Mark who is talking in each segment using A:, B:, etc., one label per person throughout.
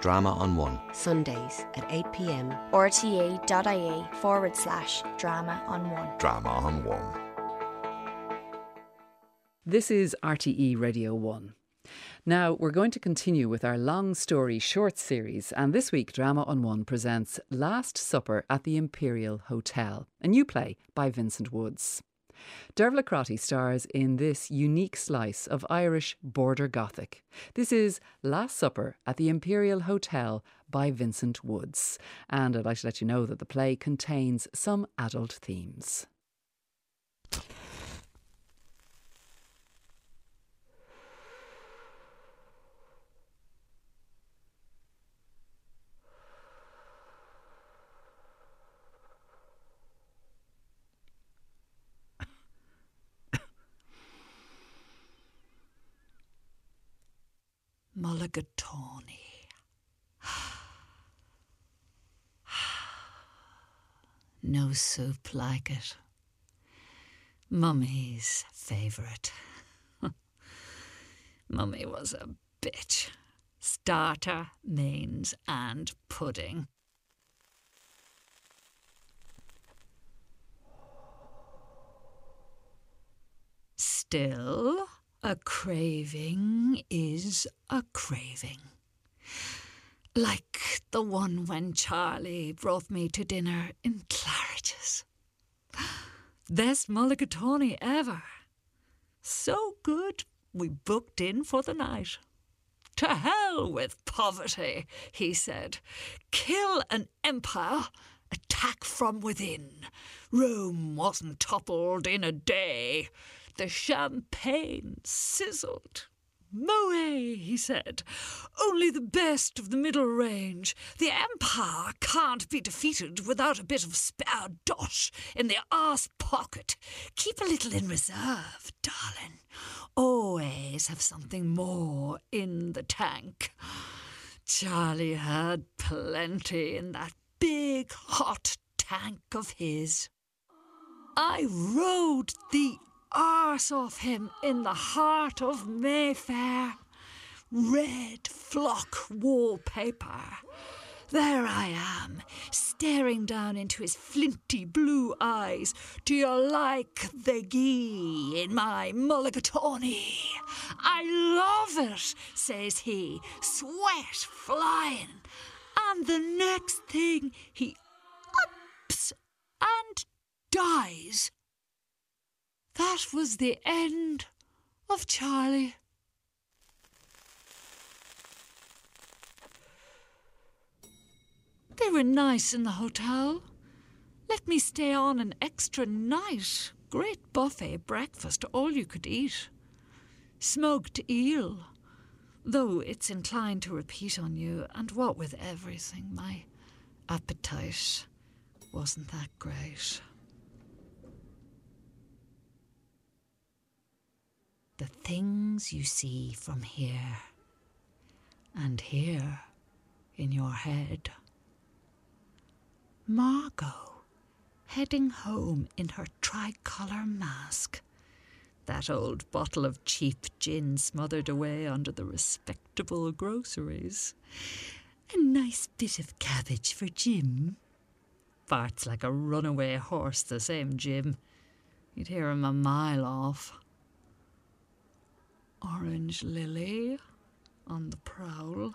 A: Drama on One.
B: Sundays at 8pm.
C: rte.ie forward slash drama on one.
A: Drama on One.
D: This is RTE Radio 1. Now, we're going to continue with our long story short series, and this week Drama on One presents Last Supper at the Imperial Hotel, a new play by Vincent Woods. Derbhle stars in this unique slice of Irish border Gothic. This is Last Supper at the Imperial Hotel by Vincent Woods, and I'd like to let you know that the play contains some adult themes.
E: Mulligatawny. No soup like it. Mummy's favourite. Mummy was a bitch. Starter, mains, and pudding. Still, a craving is a craving. Like the one when Charlie brought me to dinner in Claridge's. Best mulligatawny ever. So good, we booked in for the night. To hell with poverty, he said. Kill an empire, attack from within. Rome wasn't toppled in a day. The champagne sizzled. Moët, he said. Only the best of the middle range. The Empire can't be defeated without a bit of spare dosh in the arse pocket. Keep a little in reserve, darling. Always have something more in the tank. Charlie had plenty in that big hot tank of his. I rode the arse off him in the heart of Mayfair. Red flock wallpaper. There I am, staring down into his flinty blue eyes. Do you like the ghee in my mulligatawny? I love it, says he, sweat flying. And the next thing, he ups and dies. That was the end of Charlie. They were nice in the hotel. Let me stay on an extra night. Great buffet breakfast, all you could eat. Smoked eel, though it's inclined to repeat on you, and what with everything, my appetite wasn't that great. The things you see from here and here in your head. Margot heading home in her tricolour mask. That old bottle of cheap gin smothered away under the respectable groceries. A nice bit of cabbage for Jim. Farts like a runaway horse, the same Jim. You'd hear him a mile off. Orange Lily on the prowl.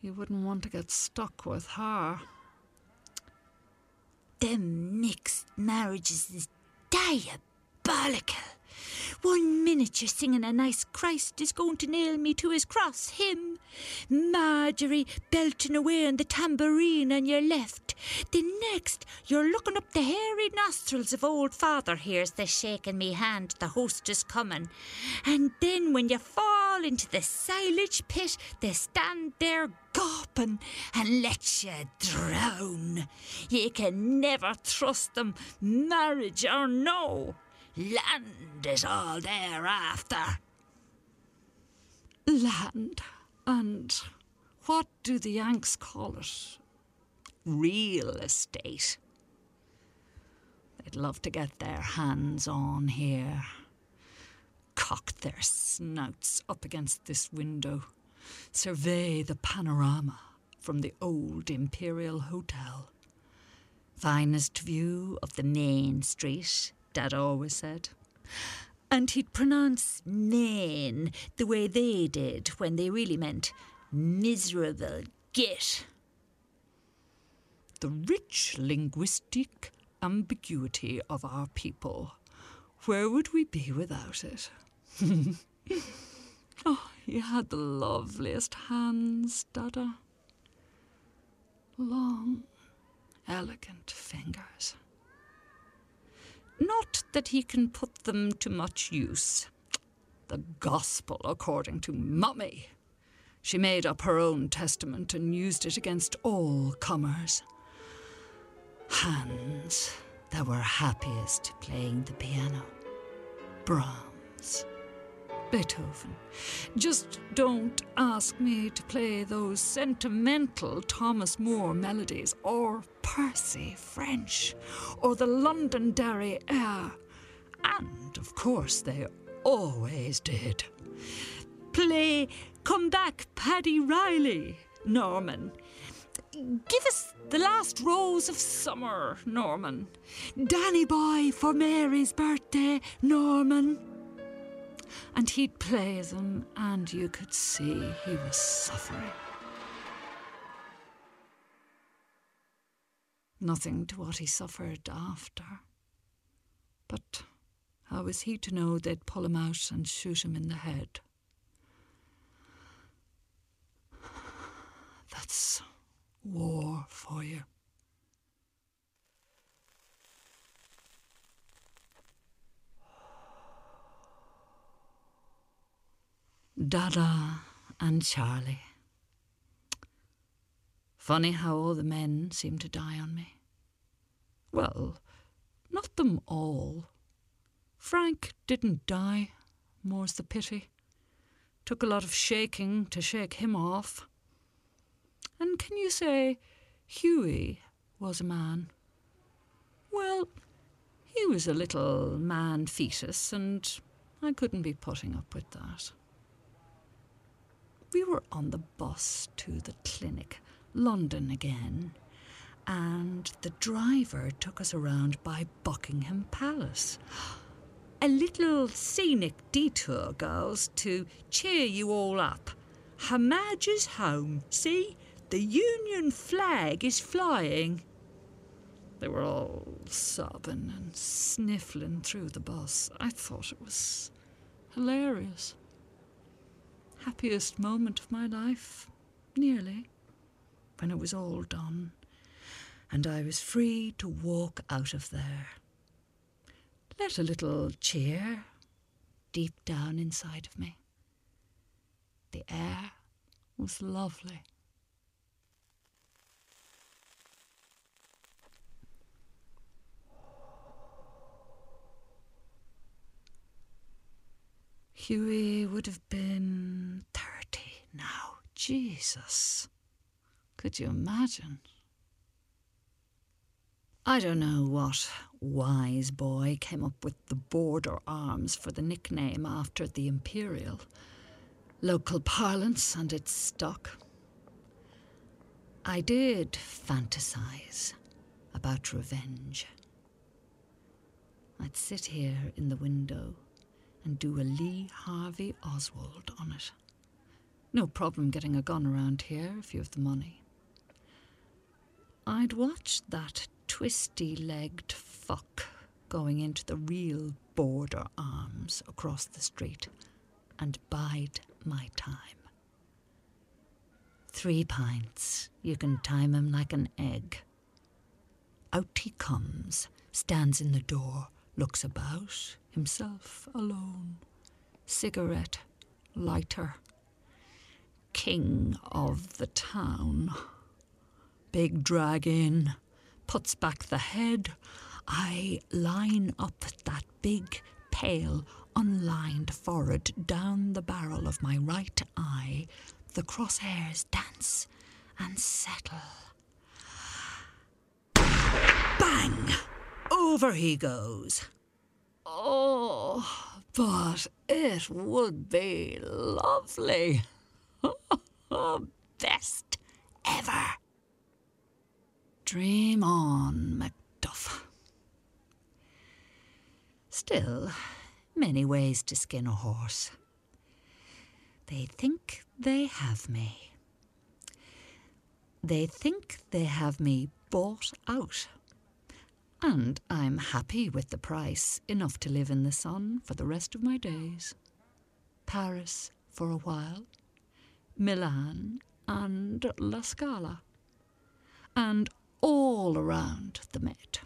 E: You wouldn't want to get stuck with her. Them mixed marriages is diabolical. One minute you're singing a nice Christ is going to nail me to his cross, him. Marjorie belting away on the tambourine on your left. The next, you're looking up the hairy nostrils of old father here's the shaking me hand, the host is coming. And then when you fall into the silage pit, they stand there gawping and let you drown. You can never trust them, marriage or no. Land is all they're after. Land and what do the Yanks call it? Real estate. They'd love to get their hands on here. Cock their snouts up against this window. survey the panorama from the old Imperial Hotel. Finest view of the main street, Dad always said. And he'd pronounce main the way they did when they really meant miserable git. The rich linguistic ambiguity of our people. Where would we be without it? oh, he had the loveliest hands, Dada. Long, elegant fingers. Not that he can put them to much use. The gospel according to Mummy. She made up her own testament and used it against all comers. Hands that were happiest playing the piano. Brahms. Beethoven. Just don't ask me to play those sentimental Thomas Moore melodies or Percy French or the Londonderry air. And of course, they always did. Play Come Back, Paddy Reilly, Norman. Give us the last rose of summer, Norman. Danny Boy for Mary's birthday, Norman and he'd play them, and you could see he was suffering. Nothing to what he suffered after. But how was he to know they'd pull him out and shoot him in the head? That's war for you. Dada and Charlie. Funny how all the men seem to die on me. Well, not them all. Frank didn't die, more's the pity. Took a lot of shaking to shake him off. And can you say Hughie was a man? Well, he was a little man fetus, and I couldn't be putting up with that. We were on the bus to the clinic, London again, and the driver took us around by Buckingham Palace. A little scenic detour, girls, to cheer you all up. Her is home. See, the Union flag is flying. They were all sobbing and sniffling through the bus. I thought it was hilarious happiest moment of my life, nearly, when it was all done, and I was free to walk out of there. Let a little cheer deep down inside of me. The air was lovely. Hughie would have been 30 now. Jesus. Could you imagine? I don't know what wise boy came up with the border arms for the nickname after the Imperial. Local parlance and its stock. I did fantasize about revenge. I'd sit here in the window and do a Lee Harvey Oswald on it. No problem getting a gun around here if you have the money. I'd watch that twisty legged fuck going into the real border arms across the street and bide my time. Three pints, you can time him like an egg. Out he comes, stands in the door, looks about, himself alone. Cigarette, lighter. King of the town. Big drag in, puts back the head. I line up that big, pale, unlined forehead down the barrel of my right eye. The crosshairs dance and settle. Over he goes. Oh, but it would be lovely. Best ever. Dream on, Macduff. Still, many ways to skin a horse. They think they have me. They think they have me bought out. And I'm happy with the price, enough to live in the sun for the rest of my days. Paris for a while, Milan and La Scala, and all around the Met.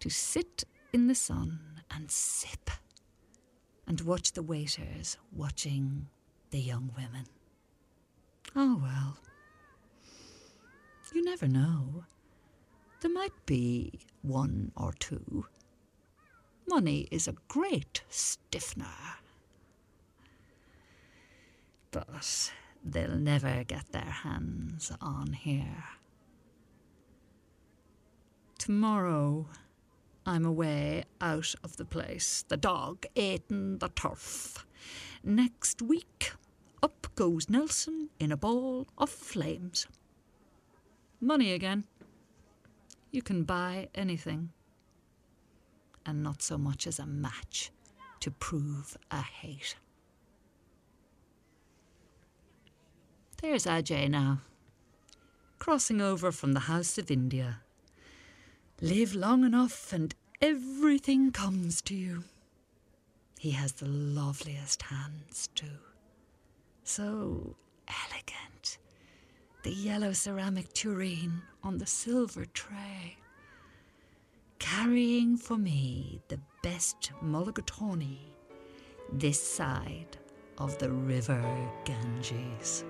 E: To sit in the sun and sip, and watch the waiters watching the young women. Oh well. You never know. There might be one or two. Money is a great stiffener. But they'll never get their hands on here. Tomorrow I'm away out of the place, the dog eating the turf. Next week, up goes Nelson in a ball of flames. Money again. You can buy anything, and not so much as a match to prove a hate. There's Ajay now, crossing over from the House of India. Live long enough and everything comes to you. He has the loveliest hands, too. So. The yellow ceramic tureen on the silver tray. Carrying for me the best mulligatawny this side of the river Ganges.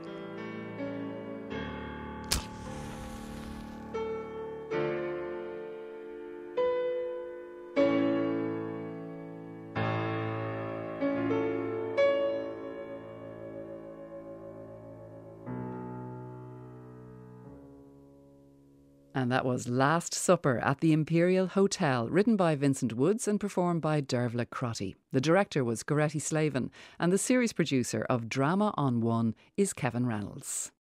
D: And that was Last Supper at the Imperial Hotel, written by Vincent Woods and performed by Derbhle Crotty. The director was Goretti Slavin, and the series producer of Drama on One is Kevin Reynolds.